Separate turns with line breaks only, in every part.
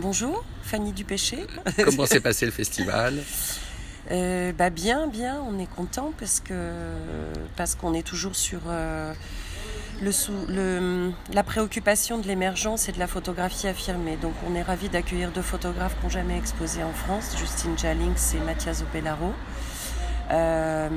Bonjour, Fanny Dupéché.
Comment s'est passé le festival
euh, bah bien, bien, on est content parce que parce qu'on est toujours sur euh, le, le, la préoccupation de l'émergence et de la photographie affirmée. Donc on est ravis d'accueillir deux photographes qui n'ont jamais exposé en France, Justine Jallinx et Mathias Opellaro. Euh,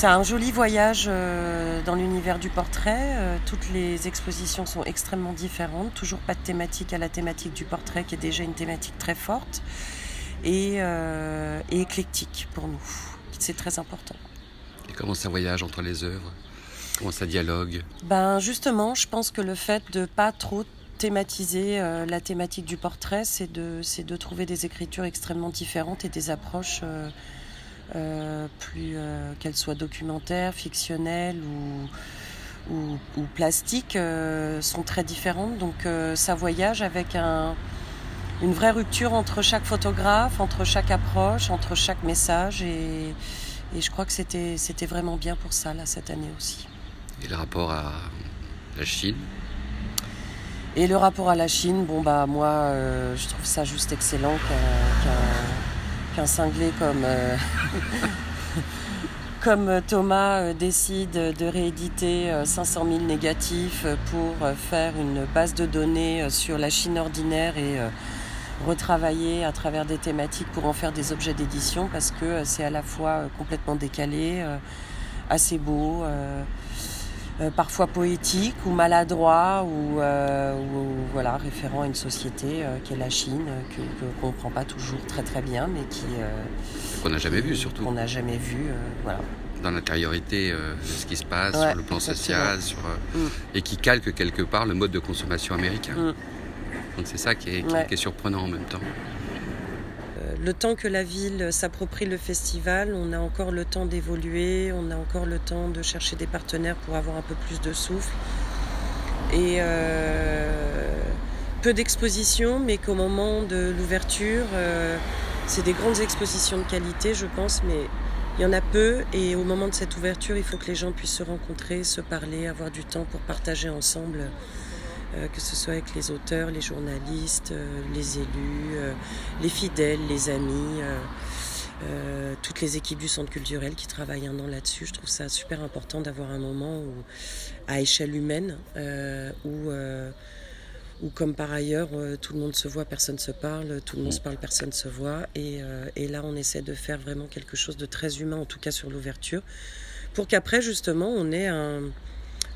c'est un joli voyage euh, dans l'univers du portrait. Euh, toutes les expositions sont extrêmement différentes. Toujours pas de thématique à la thématique du portrait, qui est déjà une thématique très forte et, euh, éclectique pour nous. C'est très important.
Et comment ça voyage entre les œuvres? Comment ça dialogue?
Ben justement, je pense que le fait de pas trop thématiser la thématique du portrait, c'est de, de trouver des écritures extrêmement différentes et des approches euh, plus euh, qu'elle soit documentaire, fictionnelle ou, ou, plastique, euh, sont très différentes. Donc ça voyage avec un, une vraie rupture entre chaque photographe, entre chaque approche, entre chaque message. Et, et je crois que c'était, c'était vraiment bien pour ça, là, cette année aussi.
Et le rapport à la Chine?
Et le rapport à la Chine, bon bah moi je trouve ça juste excellent qu'un qu'un cinglé comme, euh, comme Thomas euh, décide de rééditer 500 euh, 000 négatifs pour faire une base de données sur la Chine ordinaire et retravailler à travers des thématiques pour en faire des objets d'édition parce que c'est à la fois complètement décalé, assez beau. Euh, parfois poétique ou maladroit ou, euh, voilà, référent à une société euh, qui est la Chine, que, qu'on ne comprend pas toujours très très bien, mais qui...
qu'on n'a jamais vu surtout.
Qu'on n'a jamais vu, voilà.
Dans l'intériorité de ce qui se passe sur le plan social, sur, mm. et qui calque quelque part le mode de consommation américain. Mm. Donc c'est ça qui est, qui est surprenant en même temps
le temps que la ville s'approprie le festival, on a encore le temps d'évoluer, on a encore le temps de chercher des partenaires pour avoir un peu plus de souffle. Et euh, peu d'expositions, mais qu'au moment de l'ouverture, euh, c'est des grandes expositions de qualité, je pense, mais il y en a peu. Et au moment de cette ouverture, il faut que les gens puissent se rencontrer, se parler, avoir du temps pour partager ensemble que ce soit avec les auteurs, les journalistes, euh, les élus, euh, les fidèles, les amis, toutes les équipes du centre culturel qui travaillent un an là-dessus. Je trouve ça super important d'avoir un moment où, à échelle humaine où ou comme par ailleurs, tout le monde se voit, personne se parle, tout le monde se parle, personne se voit. Et, et, là, on essaie de faire vraiment quelque chose de très humain, en tout cas sur l'ouverture, pour qu'après, justement, on ait un,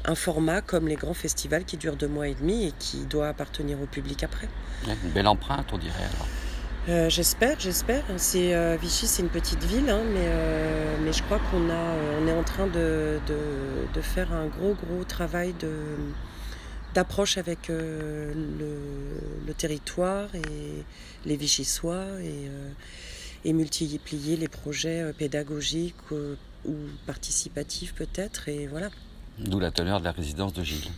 un format comme les grands festivals qui durent deux mois et demi et qui doit appartenir au public après.
Une belle empreinte, on dirait alors.
Euh, j'espère, j'espère. C'est euh, Vichy, c'est une petite ville, hein, mais, euh, mais je crois qu'on a, on est en train de, de, faire un gros, gros travail de d'approche avec le, le, territoire et les Vichysois et, et multiplier les projets pédagogiques ou participatifs peut-être et voilà
D'où la teneur de la résidence de Gilles.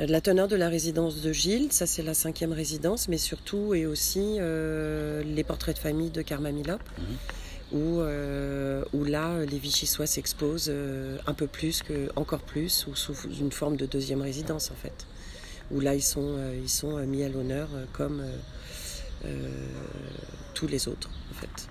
Euh, la teneur de la résidence de Gilles, ça c'est la cinquième résidence, mais surtout et aussi euh, les portraits de famille de Karma Milop, mhm. où, euh, où, là les Vichysois s'exposent un peu plus, que, encore plus, ou sous une forme de deuxième résidence en fait. Où là ils sont, ils sont mis à l'honneur comme tous les autres en fait.